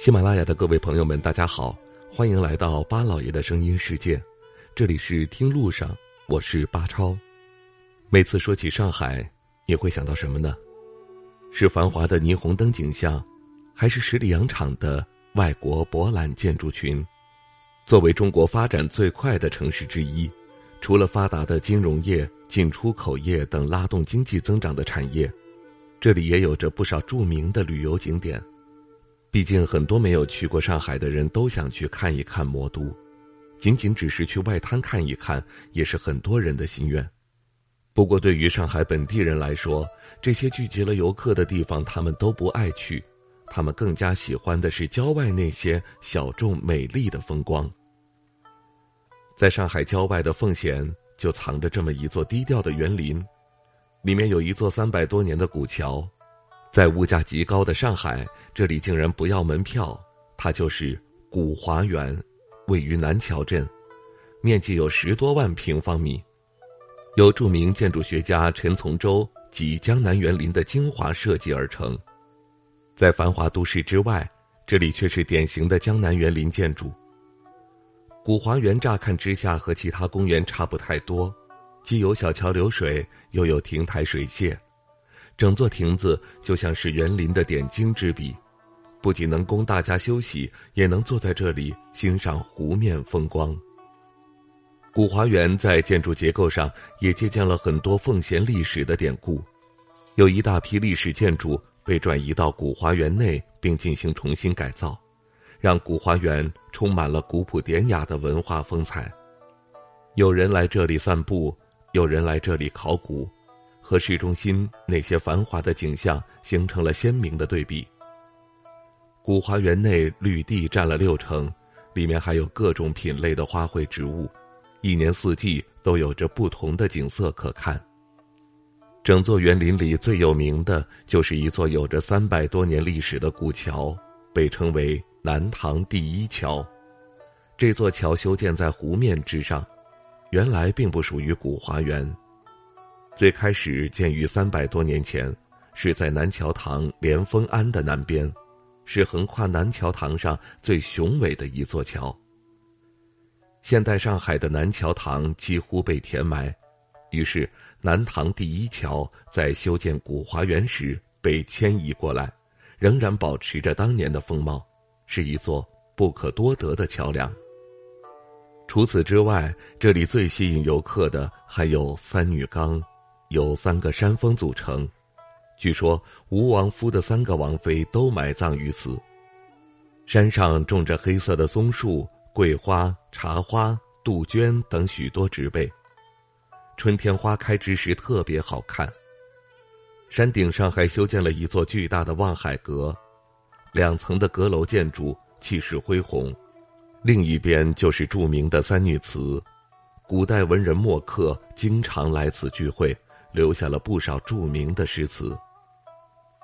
喜马拉雅的各位朋友们，大家好，欢迎来到巴老爷的声音世界，这里是听路上，我是巴超。每次说起上海，你会想到什么呢？是繁华的霓虹灯景象，还是十里洋场的外国博览建筑群？作为中国发展最快的城市之一，除了发达的金融业、进出口业等拉动经济增长的产业，这里也有着不少著名的旅游景点。毕竟，很多没有去过上海的人都想去看一看魔都，仅仅只是去外滩看一看，也是很多人的心愿。不过，对于上海本地人来说，这些聚集了游客的地方，他们都不爱去，他们更加喜欢的是郊外那些小众美丽的风光。在上海郊外的奉贤，就藏着这么一座低调的园林，里面有一座三百多年的古桥。在物价极高的上海，这里竟然不要门票。它就是古华园，位于南桥镇，面积有十多万平方米，由著名建筑学家陈从周及江南园林的精华设计而成。在繁华都市之外，这里却是典型的江南园林建筑。古华园乍看之下和其他公园差不太多，既有小桥流水，又有亭台水榭。整座亭子就像是园林的点睛之笔，不仅能供大家休息，也能坐在这里欣赏湖面风光。古华园在建筑结构上也借鉴了很多奉贤历史的典故，有一大批历史建筑被转移到古华园内，并进行重新改造，让古华园充满了古朴典雅的文化风采。有人来这里散步，有人来这里考古。和市中心那些繁华的景象形成了鲜明的对比。古花园内绿地占了六成，里面还有各种品类的花卉植物，一年四季都有着不同的景色可看。整座园林里最有名的就是一座有着三百多年历史的古桥，被称为南唐第一桥。这座桥修建在湖面之上，原来并不属于古花园。最开始建于三百多年前，是在南桥塘莲峰庵的南边，是横跨南桥塘上最雄伟的一座桥。现代上海的南桥塘几乎被填埋，于是南塘第一桥在修建古华园时被迁移过来，仍然保持着当年的风貌，是一座不可多得的桥梁。除此之外，这里最吸引游客的还有三女缸。由三个山峰组成，据说吴王夫的三个王妃都埋葬于此。山上种着黑色的松树、桂花、茶花、杜鹃等许多植被，春天花开之时特别好看。山顶上还修建了一座巨大的望海阁，两层的阁楼建筑气势恢宏。另一边就是著名的三女祠，古代文人墨客经常来此聚会。留下了不少著名的诗词。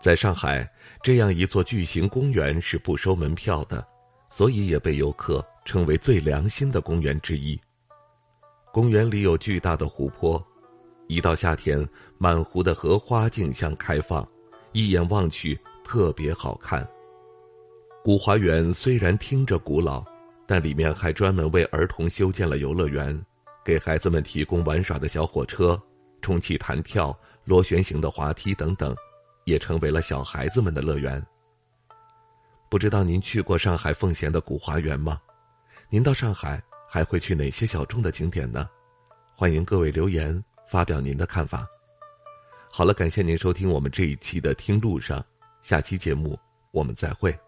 在上海，这样一座巨型公园是不收门票的，所以也被游客称为最良心的公园之一。公园里有巨大的湖泊，一到夏天，满湖的荷花竞相开放，一眼望去特别好看。古华园虽然听着古老，但里面还专门为儿童修建了游乐园，给孩子们提供玩耍的小火车。充气弹跳、螺旋形的滑梯等等，也成为了小孩子们的乐园。不知道您去过上海奉贤的古华园吗？您到上海还会去哪些小众的景点呢？欢迎各位留言发表您的看法。好了，感谢您收听我们这一期的《听路上》，下期节目我们再会。